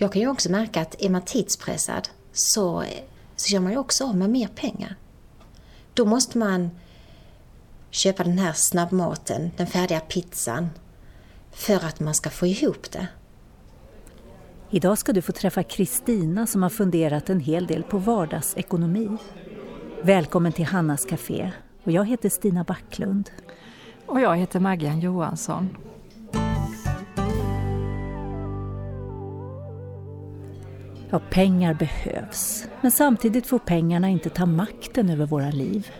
Jag kan ju också märka att är man tidspressad så, så gör man ju också av med mer pengar. Då måste man köpa den här snabbmaten, den färdiga pizzan, för att man ska få ihop det. Idag ska du få träffa Kristina som har funderat en hel del på vardagsekonomi. Välkommen till Hannas Café och jag heter Stina Backlund. Och jag heter Maggan Johansson. Ja, pengar behövs, men samtidigt får pengarna inte ta makten över våra liv.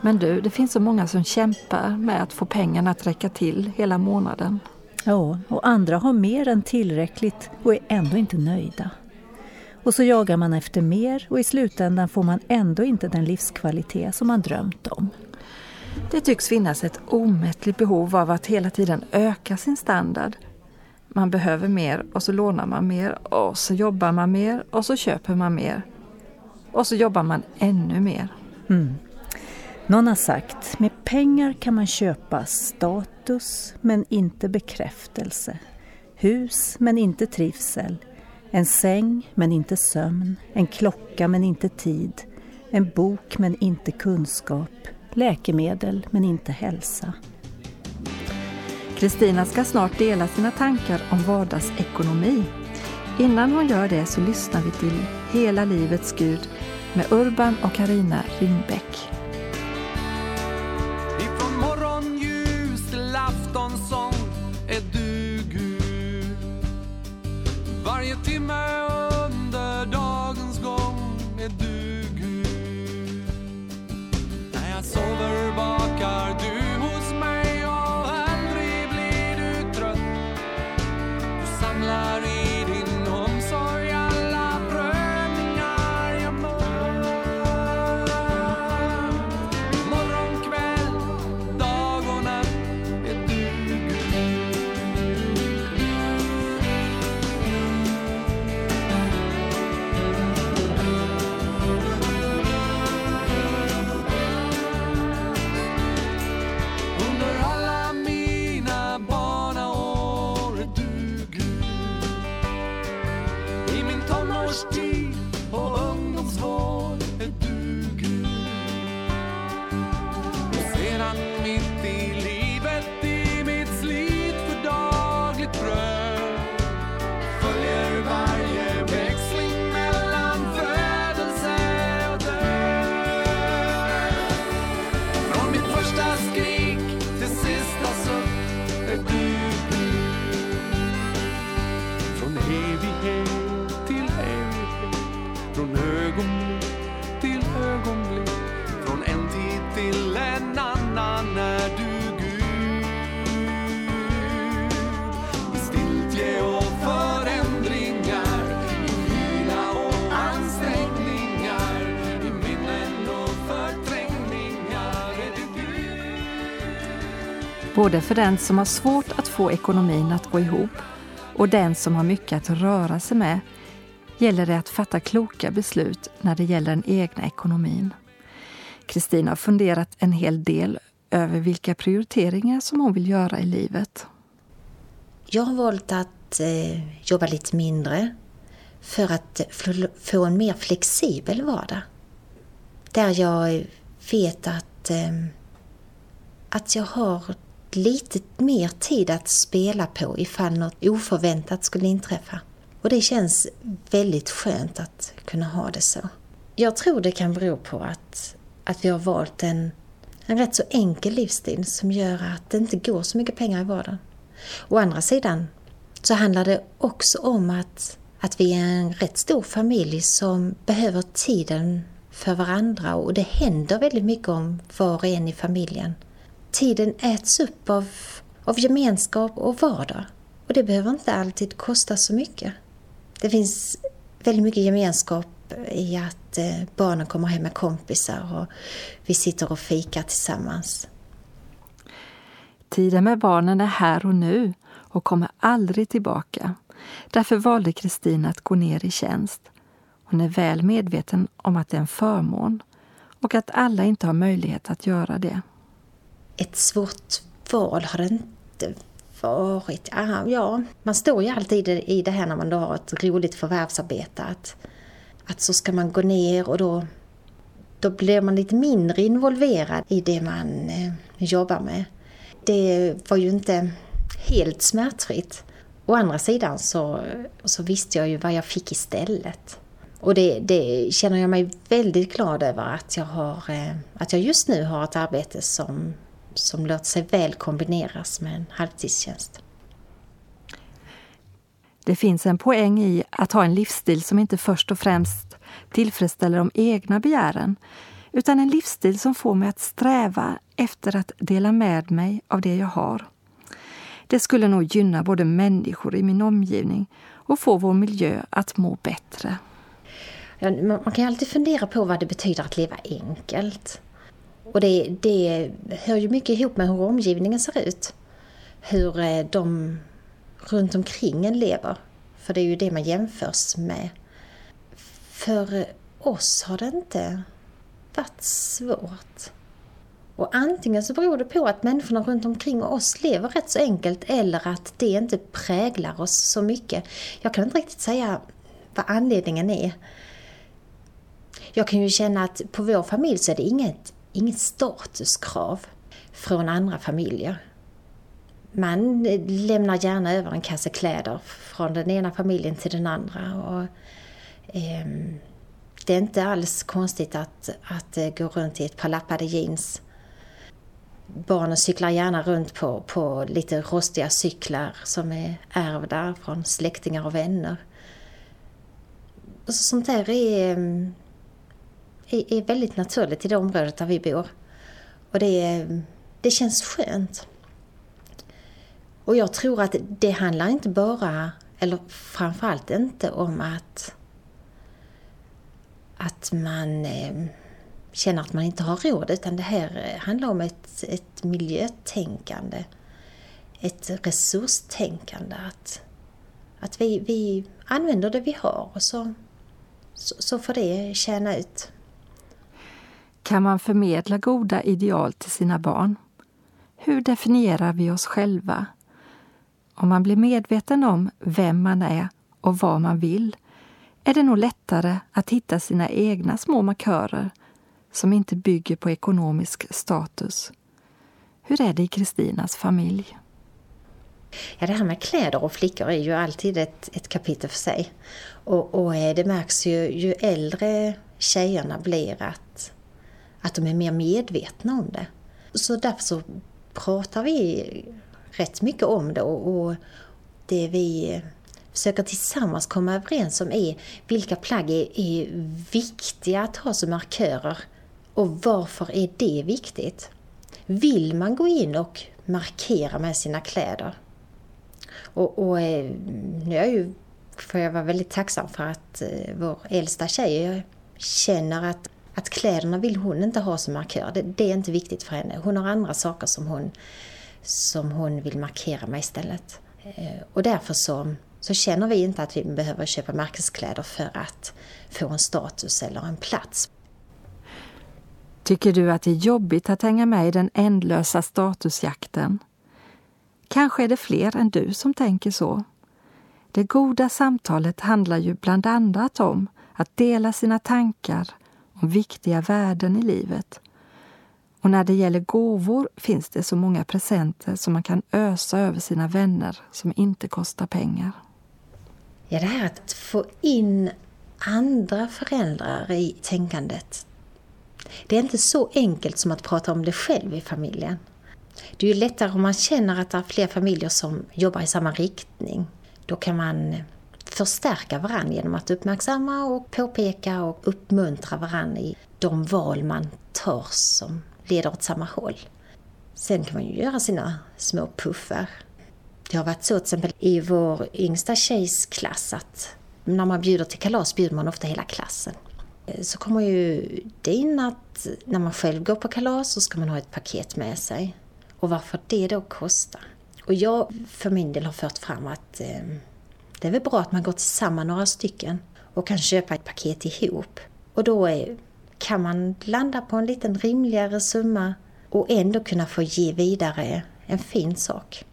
Men du, det finns så många som kämpar med att få pengarna att räcka till hela månaden. Ja, och andra har mer än tillräckligt och är ändå inte nöjda. Och så jagar man efter mer och i slutändan får man ändå inte den livskvalitet som man drömt om. Det tycks finnas ett omättligt behov av att hela tiden öka sin standard. Man behöver mer och så lånar man mer och så jobbar man mer och så köper man mer. Och så jobbar man ännu mer. Mm. Någon har sagt, med pengar kan man köpa status men inte bekräftelse. Hus men inte trivsel. En säng men inte sömn. En klocka men inte tid. En bok men inte kunskap. Läkemedel men inte hälsa. Kristina ska snart dela sina tankar om vardagsekonomi. Innan hon gör det så lyssnar vi till Hela livets Gud med Urban och Karina Ringbäck. Både för den som har svårt att få ekonomin att gå ihop och den som har mycket att röra sig med gäller det att fatta kloka beslut när det gäller den egna ekonomin. Kristina har funderat en hel del över vilka prioriteringar som hon vill göra i livet. Jag har valt att eh, jobba lite mindre för att få en mer flexibel vardag. Där jag vet att, eh, att jag har lite mer tid att spela på ifall något oförväntat skulle inträffa. Och det känns väldigt skönt att kunna ha det så. Jag tror det kan bero på att, att vi har valt en, en rätt så enkel livsstil som gör att det inte går så mycket pengar i vardagen. Å andra sidan så handlar det också om att, att vi är en rätt stor familj som behöver tiden för varandra och det händer väldigt mycket om var och en i familjen tiden äts upp av, av gemenskap och vardag. Och det behöver inte alltid kosta så mycket. Det finns väldigt mycket gemenskap i att eh, barnen kommer hem med kompisar och vi sitter och fikar tillsammans. Tiden med barnen är här och nu och kommer aldrig tillbaka. Därför valde Kristina att gå ner i tjänst. Hon är väl medveten om att det är en förmån och att alla inte har möjlighet att göra det ett svårt val har det inte varit? Ja, man står ju alltid i det här när man då har ett roligt förvärvsarbete att, att så ska man gå ner och då, då blir man lite mindre involverad i det man eh, jobbar med. Det var ju inte helt smärtfritt. Å andra sidan så, så visste jag ju vad jag fick istället. Och det, det, känner jag mig väldigt glad över att jag, har, eh, att jag just nu har ett arbete som, som låter sig väl kombineras med en halvtidstjänst. Det finns en poäng i att ha en livsstil som inte först och främst tillfredsställer de egna begären, utan en livsstil som får mig att sträva efter att dela med mig av det jag har. Det skulle nog gynna både människor i min omgivning och få vår miljö att må bättre. Man kan alltid fundera på vad det betyder att leva enkelt. Och det, det hör ju mycket ihop med hur omgivningen ser ut. Hur eh, de runt omkring en lever. För det är ju det man jämförs med. För oss har det inte varit svårt. Och antingen så beror det på att människorna runt omkring oss lever rätt så enkelt eller att det inte präglar oss så mycket. Jag kan inte riktigt säga vad anledningen är. Jag kan ju känna att på vår familj så är det inget, inget statuskrav från andra familjer. Man lämnar gärna över en kasse kläder från den ena familjen till den andra. Och, eh, det är inte alls konstigt att, att eh, gå runt i ett par lappade jeans. Barnen cyklar gärna runt på, på lite rostiga cyklar som är ärvda från släktingar och vänner. Och sånt där är ehm, är, är väldigt naturligt i det området där vi bor. Och det, det känns skönt. Och jag tror att det handlar inte bara, eller framförallt inte om att, att man eh, känner att man inte har råd, utan det här handlar om ett, ett miljötänkande. Ett resurstänkande. Att, att vi, vi använder det vi har och så, så, så får det tjäna ut. Kan man förmedla goda ideal till sina barn? Hur definierar vi oss själva? Om man blir medveten om vem man är och vad man vill är det nog lättare att hitta sina egna små markörer som inte bygger på ekonomisk status. Hur är det i Kristinas familj? Ja, det här med kläder och flickor är ju alltid ett, ett kapitel för sig. Och, och eh, det märks ju, ju äldre tjejerna blir att att de är mer medvetna om det. Så därför så pratar vi rätt mycket om det och, och det vi försöker tillsammans komma överens om är vilka plagg är, är viktiga att ha som markörer och varför är det viktigt? Vill man gå in och markera med sina kläder? Och, och eh, nu är jag ju, får jag vara väldigt tacksam för att eh, vår äldsta tjej känner att att kläderna vill hon inte ha som markör. Det, det, är inte viktigt för henne. Hon har andra saker som hon, som hon vill markera med istället. Eh, och därför så, så känner vi inte att vi behöver köpa märkeskläder för att få en status eller en plats. Tycker du att det är jobbigt att hänga med i den ändlösa statusjakten? Kanske är det fler än du som tänker så. Det goda samtalet handlar ju bland annat om att dela sina tankar om viktiga värden i livet. Och när det gäller gåvor finns det så många presenter som man kan ösa över sina vänner som inte kostar pengar. Ja, det här att få in andra föräldrar i tänkandet. Det är inte så enkelt som att prata om det själv i familjen. Det är ju lättare om man känner att det är fler familjer som jobbar i samma riktning. Då kan man förstärka varandra genom att uppmärksamma och påpeka och uppmuntra varandra i de val man tar som leder åt samma håll. Sen kan man ju göra sina små puffar. Det har varit så till exempel i vår yngsta tjejs klass att när man bjuder till kalas bjuder man ofta hela klassen. Så kommer ju det in att när man själv går på kalas så ska man ha ett paket med sig. Och varför det då kostar. Och jag för min del har fört fram att eh, det är väl bra att man går tillsammans några stycken och kan köpa ett paket ihop. Och då är, kan man landa på en liten rimligare summa och ändå kunna få ge vidare en fin sak.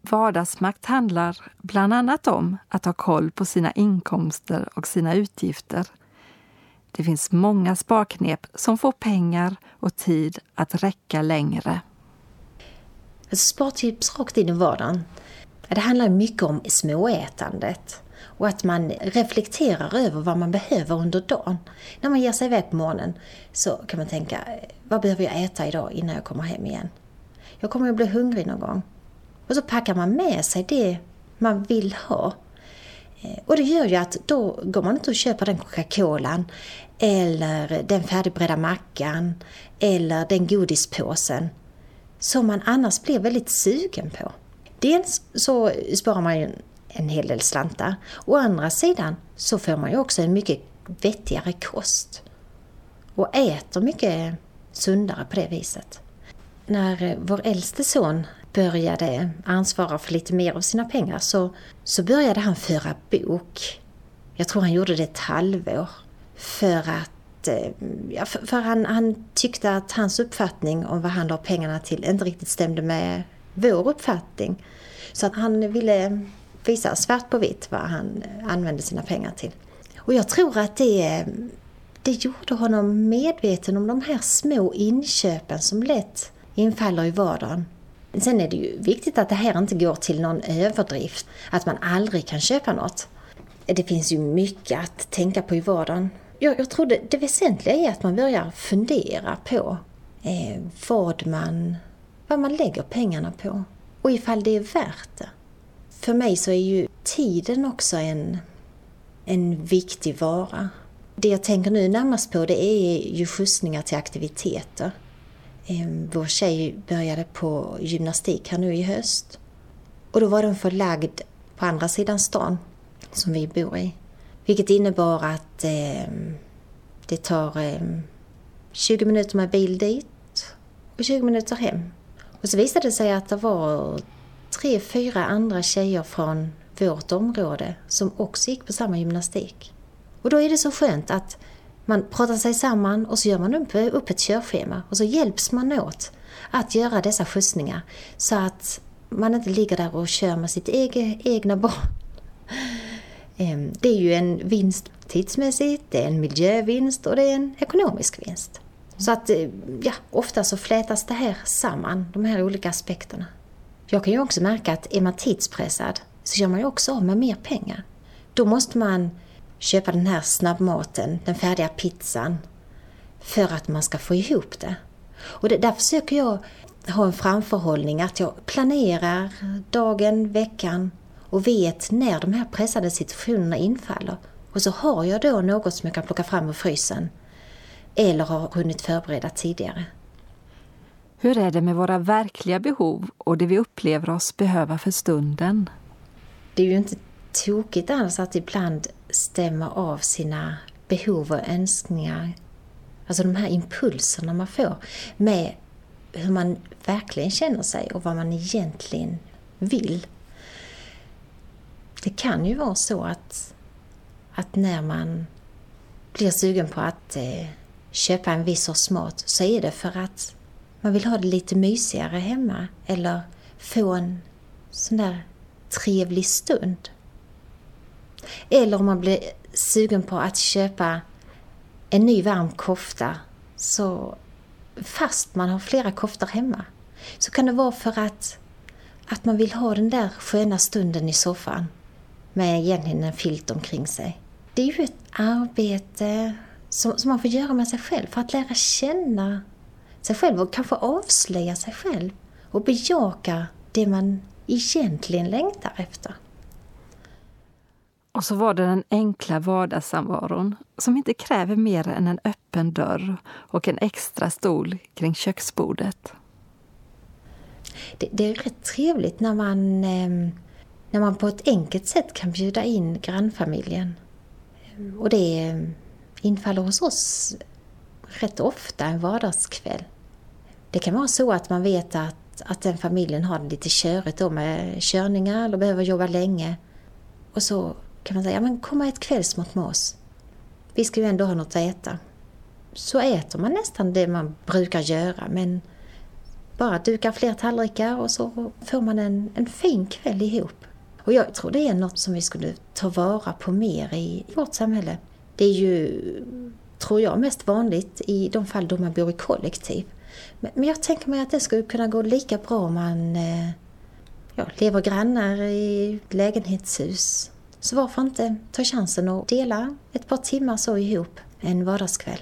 Vardagsmakt handlar bland annat om att ha koll på sina inkomster och sina utgifter. Det finns många sparknep som får pengar och tid att räcka längre. Spartips rakt in i vardagen. Det handlar mycket om småätandet och att man reflekterar över vad man behöver under dagen. När man ger sig iväg på morgonen så kan man tänka, vad behöver jag äta idag innan jag kommer hem igen? Jag kommer att bli hungrig någon gång. Och så packar man med sig det man vill ha. Eh, och det gör ju att då går man inte och köper den Coca-Colan eller den färdigbredda mackan eller den godispåsen som man annars blir väldigt sugen på. Dels så sparar man ju en hel del slantar. Å andra sidan så får man ju också en mycket vettigare kost och äter mycket sundare på det viset. När eh, vår äldste son började ansvara för lite mer av sina pengar så, så började han föra bok. Jag tror han gjorde det ett halvår. För att eh, ja, för, för han, han, tyckte att hans uppfattning om vad han la pengarna till inte riktigt stämde med vår uppfattning. Så att han ville visa svart på vitt vad han använde sina pengar till. Och jag tror att det, det gjorde honom medveten om de här små inköpen som lätt infaller i vardagen. Sen är det ju viktigt att det här inte går till någon överdrift, att man aldrig kan köpa något. Det finns ju mycket att tänka på i vardagen. Jag, jag tror det, det väsentliga är att man börjar fundera på eh, vad, man, vad man lägger pengarna på och ifall det är värt det. För mig så är ju tiden också en, en viktig vara. Det jag tänker nu närmast på det är ju skjutsningar till aktiviteter. Ehm, vår tjej började på gymnastik här nu i höst. Och då var den förlagd på andra sidan stan som vi bor i. Vilket innebar att eh, det tar eh, 20 minuter med bil dit och 20 minuter hem. Och så visade det sig att det var tre, fyra andra tjejer från vårt område som också gick på samma gymnastik. Och då är det så skönt att man pratar sig samman och så gör man upp, ett körschema och så hjälps man åt att göra dessa skjutsningar så att man inte ligger där och kör med sitt ege, egna barn. Ehm, det är ju en vinst tidsmässigt, det är en miljövinst och det är en ekonomisk vinst. Så att, eh, ja, ofta så flätas det här samman, de här olika aspekterna. Jag kan ju också märka att är man tidspressad så gör man ju också av med mer pengar. Då måste man köpa den här snabbmaten, den färdiga pizzan, för att man ska få ihop det. Och det, där försöker jag ha en framförhållning, att jag planerar dagen, veckan och vet när de här pressade situationerna infaller. Och så har jag då något som jag kan plocka fram ur frysen eller har hunnit förbereda tidigare. Hur är det med våra verkliga behov och det vi upplever oss behöva för stunden? Det är ju inte tokigt alls att ibland stämma av sina behov och önskningar, alltså de här impulserna man får, med hur man verkligen känner sig och vad man egentligen vill. Det kan ju vara så att, att när man blir sugen på att eh, köpa en viss sorts mat så är det för att man vill ha det lite mysigare hemma eller få en sån där trevlig stund. Eller om man blir sugen på att köpa en ny varm kofta så fast man har flera koftor hemma så kan det vara för att, att man vill ha den där sköna stunden i soffan med egentligen en filt omkring sig. Det är ju ett arbete som, som man får göra med sig själv för att lära känna sig själv och kanske avslöja sig själv och bejaka det man egentligen längtar efter. Och så var det den enkla vardagssamvaron som inte kräver mer än en öppen dörr och en extra stol kring köksbordet. Det, det är rätt trevligt när man, ehm, när man på ett enkelt sätt kan bjuda in grannfamiljen. Och det infaller hos oss rätt ofta en vardagskväll. Det kan vara så att man vet att, att den familjen har det lite körigt då med körningar eller behöver jobba länge. Och så kan man säga, ja men kom och ät kvällsmat med oss. Vi ska ju ändå ha något att äta. Så äter man nästan det man brukar göra men bara dukar fler tallrikar och så får man en, en fin kväll ihop. Och jag tror det är något som vi skulle ta vara på mer i vårt samhälle. Det är ju, tror jag, mest vanligt i de fall då man bor i kollektiv. Men jag tänker mig att det skulle kunna gå lika bra om man eh, ja, lever grannar i lägenhetshus. Så varför inte ta chansen och dela ett par timmar så ihop en vardagskväll.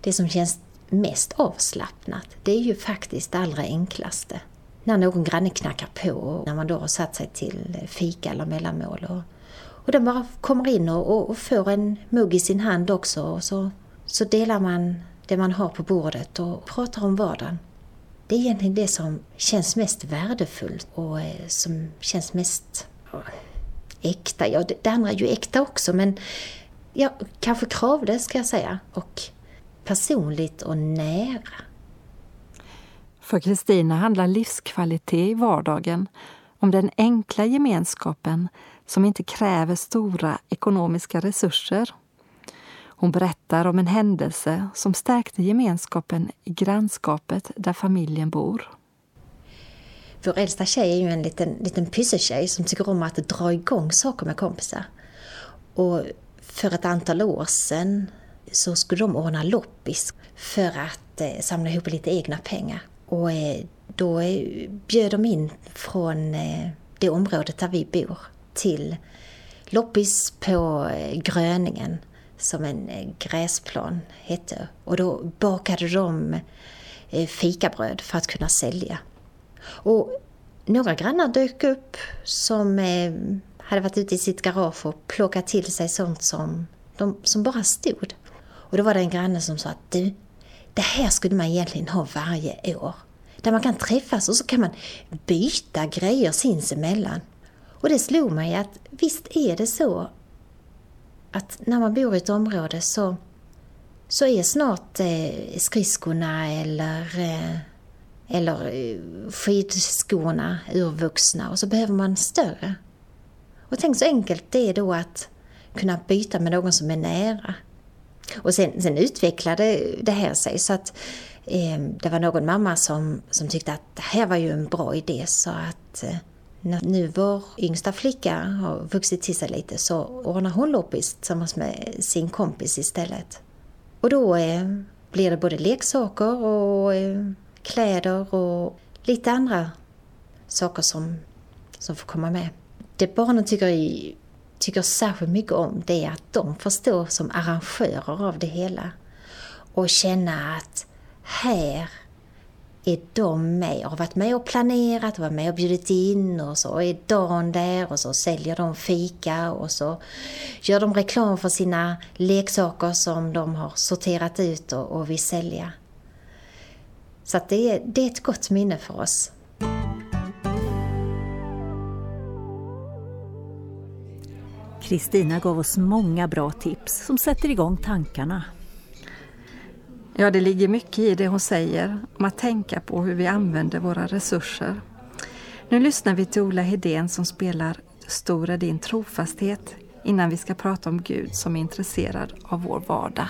Det som känns mest avslappnat, det är ju faktiskt det allra enklaste. När någon granne knackar på och när man då har satt sig till fika eller mellanmål. Och, och den bara kommer in och, och, får en mugg i sin hand också och så, så delar man det man har på bordet och pratar om vardagen. Det är egentligen det som känns mest värdefullt och eh, som känns mest äkta. Ja, det, det andra är ju äkta också men ja, kanske kravlöst ska jag säga. Och personligt och nära. För Kristina handlar livskvalitet i vardagen om den enkla gemenskapen som inte kräver stora ekonomiska resurser. Hon berättar om en händelse som stärkte gemenskapen i grannskapet där familjen bor. Vår äldsta tjej är ju en liten, liten pysseltjej som tycker om att dra igång saker med kompisar. Och för ett antal år sedan så skulle de ordna loppis för att eh, samla ihop lite egna pengar. Och eh, då eh, bjöd de in från eh, det området där vi bor till loppis på eh, Gröningen som en eh, gräsplan hette. Och då bakade de eh, fikabröd för att kunna sälja. Och några grannar dök upp som hade varit ute i sitt garage och plockat till sig sånt som, de, som bara stod. Och då var det en granne som sa att du, det här skulle man egentligen ha varje år. Där man kan träffas och så kan man byta grejer sinsemellan. Och det slog mig att visst är det så att när man bor i ett område så, så är snart eh, skridskorna eller, eh, eller eh, skidskorna urvuxna och så behöver man större. Och tänk så enkelt det är då att kunna byta med någon som är nära. Och sen, sen utvecklade det här sig så att eh, det var någon mamma som, som tyckte att det här var ju en bra idé så att eh, när nu vår yngsta flicka har vuxit till sig lite så ordnar hon loppis tillsammans med sin kompis istället. Och då eh, blir det både leksaker och eh, kläder och lite andra saker som, som får komma med. Det barnen tycker i, tycker särskilt mycket om det är att de får stå som arrangörer av det hela och känna att här är de med och har varit med och planerat och varit med och bjudit in och så är dagen där och så säljer de fika och så gör de reklam för sina leksaker som de har sorterat ut och, och vill sälja. Så det, är, det är ett gott minne för oss. Kristina gav oss många bra tips som sätter igång tankarna. Ja, det ligger mycket i det hon säger om att tänka på hur vi använder våra resurser. Nu lyssnar vi till Ola Hedén som spelar Stor är din trofasthet innan vi ska prata om Gud som är intresserad av vår vardag.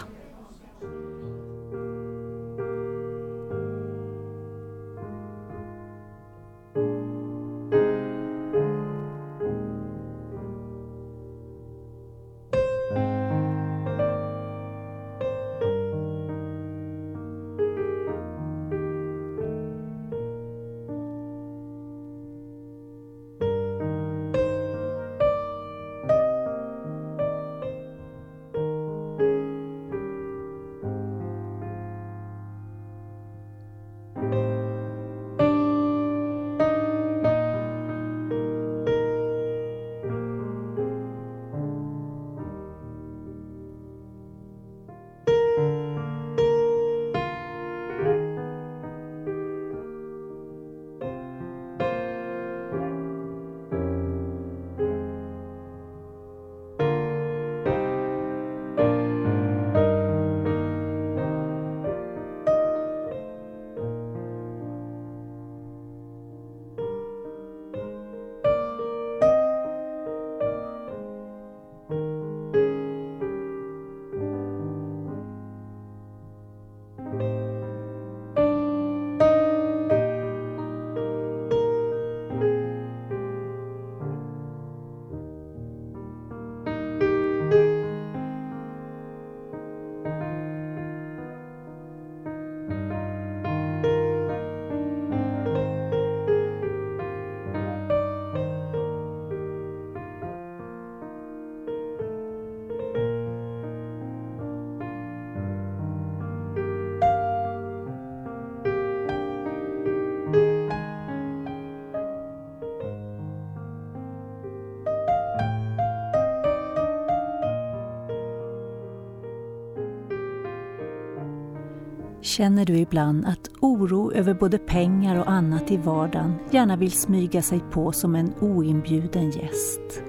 Känner du ibland att oro över både pengar och annat i vardagen gärna vill smyga sig på som en oinbjuden gäst?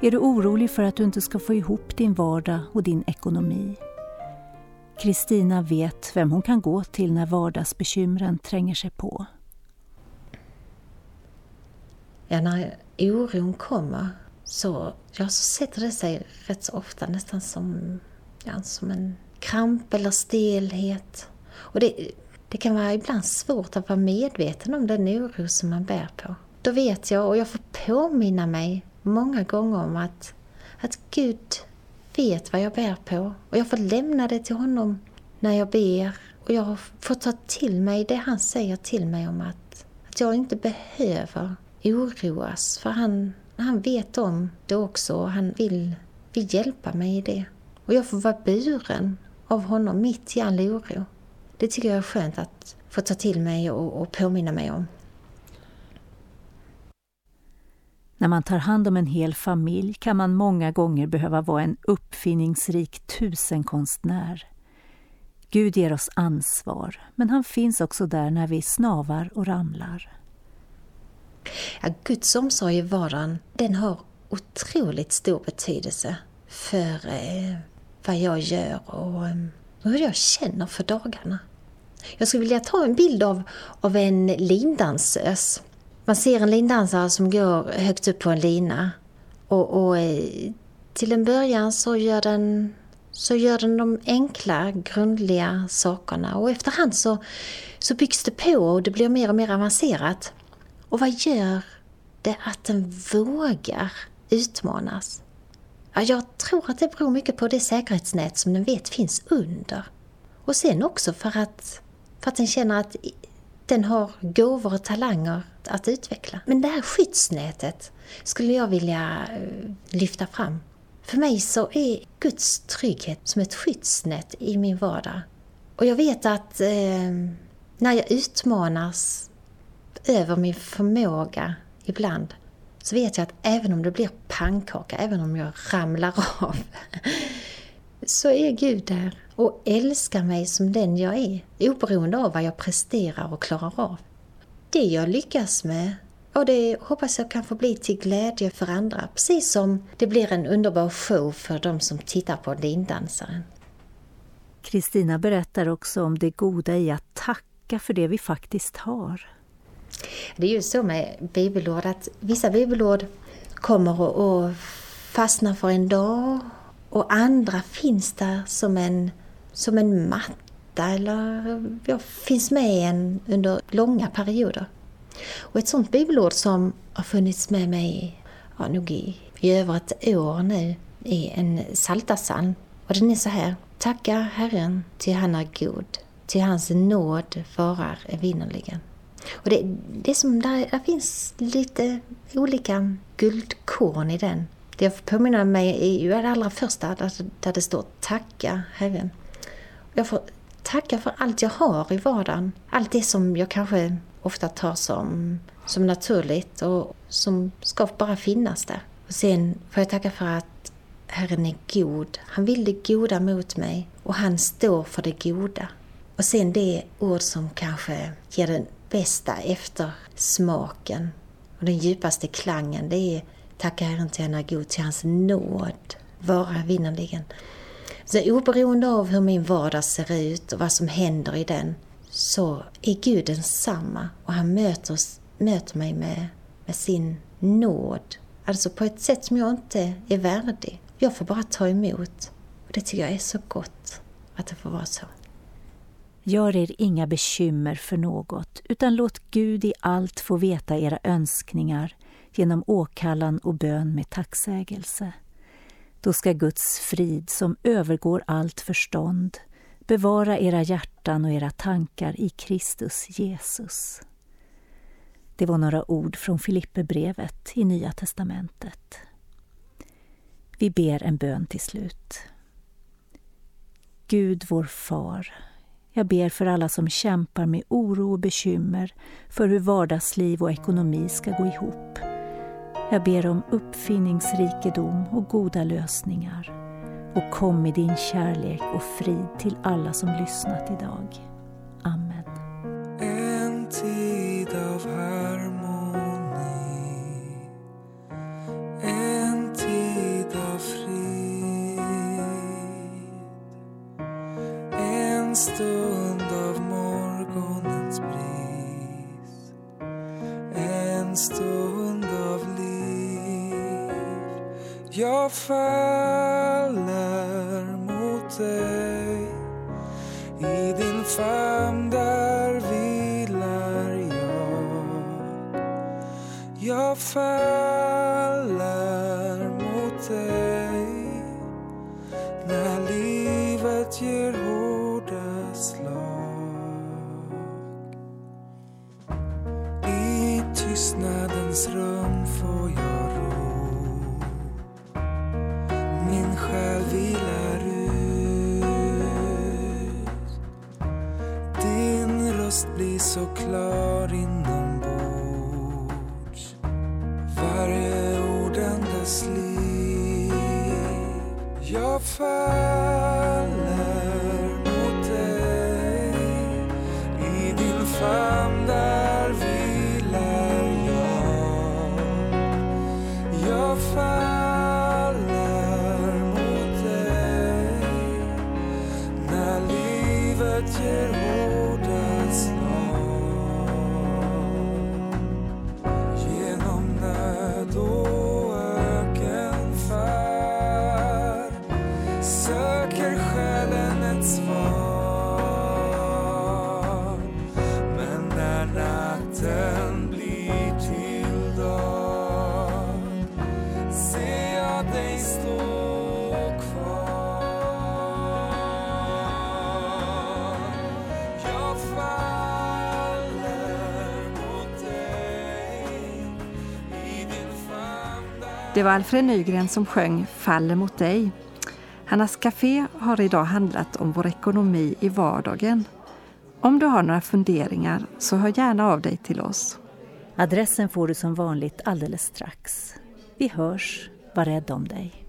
Är du orolig för att du inte ska få ihop din vardag och din ekonomi? Kristina vet vem hon kan gå till när vardagsbekymren tränger sig på. Ja, när oron kommer så, ja, så sätter det sig rätt så ofta nästan som, ja, som en kramp eller stelhet. Och det, det kan vara ibland svårt att vara medveten om den oro som man bär på. Då vet jag, och jag får påminna mig många gånger om att, att Gud vet vad jag bär på och jag får lämna det till honom när jag ber och jag får ta till mig det han säger till mig om att, att jag inte behöver oroas för han, han vet om det också och han vill, vill hjälpa mig i det. Och jag får vara buren av honom mitt i all oro. Det tycker jag är skönt att få ta till mig och, och påminna mig om. När man tar hand om en hel familj kan man många gånger behöva vara en uppfinningsrik tusenkonstnär. Gud ger oss ansvar, men han finns också där när vi snavar och ramlar. Ja, Guds omsorg i vardagen, den har otroligt stor betydelse för eh, vad jag gör och eh, hur jag känner för dagarna. Jag skulle vilja ta en bild av, av en lindansös. Man ser en lindansare som går högt upp på en lina och, och eh, till en början så gör den så gör den de enkla, grundliga sakerna och efterhand så, så byggs det på och det blir mer och mer avancerat. Och vad gör det att den vågar utmanas? Ja, jag tror att det beror mycket på det säkerhetsnät som den vet finns under. Och sen också för att, för att den känner att den har gåvor och talanger att utveckla. Men det här skyddsnätet skulle jag vilja eh, lyfta fram. För mig så är Guds trygghet som ett skyddsnät i min vardag. Och jag vet att eh, när jag utmanas över min förmåga ibland så vet jag att även om det blir pannkaka, även om jag ramlar av, så är Gud där och älskar mig som den jag är, oberoende av vad jag presterar och klarar av. Det jag lyckas med, och det hoppas jag kan få bli till glädje för andra, precis som det blir en underbar show för de som tittar på lindansaren. Kristina berättar också om det goda i att tacka för det vi faktiskt har. Det är ju så med bibelord att vissa bibelord kommer och fastnar för en dag och andra finns där som en, som en matta eller ja, finns med en under långa perioder. Och ett sånt bibelord som har funnits med mig ja, nog i, i över ett år nu är en saltasan. Och den är så här. Tacka Herren, till han är god, till hans nåd varar evinnerligen. Och det, det är som där, där finns lite olika guldkorn i den. Det jag påminner mig är ju det allra första där, där det står Tacka Herren. Jag får tacka för allt jag har i vardagen. Allt det som jag kanske ofta tar som, som naturligt och som ska bara finnas där. Och sen får jag tacka för att Herren är god. Han vill det goda mot mig och han står för det goda. Och sen det ord som kanske ger den bästa eftersmaken och den djupaste klangen, det är Tacka Herren till han är god, till hans nåd vara vinnerligen. Så oberoende av hur min vardag ser ut och vad som händer i den, så är Gud densamma och han möter, oss, möter mig med, med sin nåd. Alltså på ett sätt som jag inte är värdig. Jag får bara ta emot. Och det tycker jag är så gott att det får vara så. Gör er inga bekymmer för något, utan låt Gud i allt få veta era önskningar genom åkallan och bön med tacksägelse. Då ska Guds frid, som övergår allt förstånd, bevara era hjärtan och era tankar i Kristus Jesus. Det var några ord från Filipperbrevet i Nya testamentet. Vi ber en bön till slut. Gud, vår far, jag ber för alla som kämpar med oro och bekymmer för hur vardagsliv och ekonomi ska gå ihop. Jag ber om uppfinningsrikedom och goda lösningar. Och kom med din kärlek och frid till alla som lyssnat idag. Amen. En tid av harmoni En tid av frid En stund av morgonens bris En stund Jag faller mot dig. I din famn där vilar jag. Jag faller Jag Det var Alfred Nygren som sjöng Faller mot dig. Hannas Café har idag handlat om vår ekonomi i vardagen. Om du har några funderingar så hör gärna av dig till oss. Adressen får du som vanligt alldeles strax. Vi hörs. Var rädd om dig.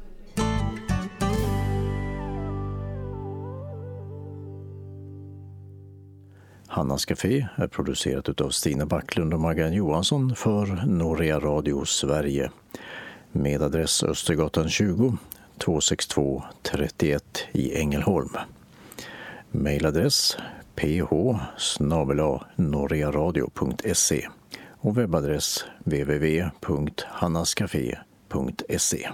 Hannas Café är producerat av Stina Backlund och Maggan Johansson för Norea Radio Sverige med adress Östergatan 20 262 31 i Ängelholm. Mailadress ph norearadio.se och webbadress www.hannascafé.se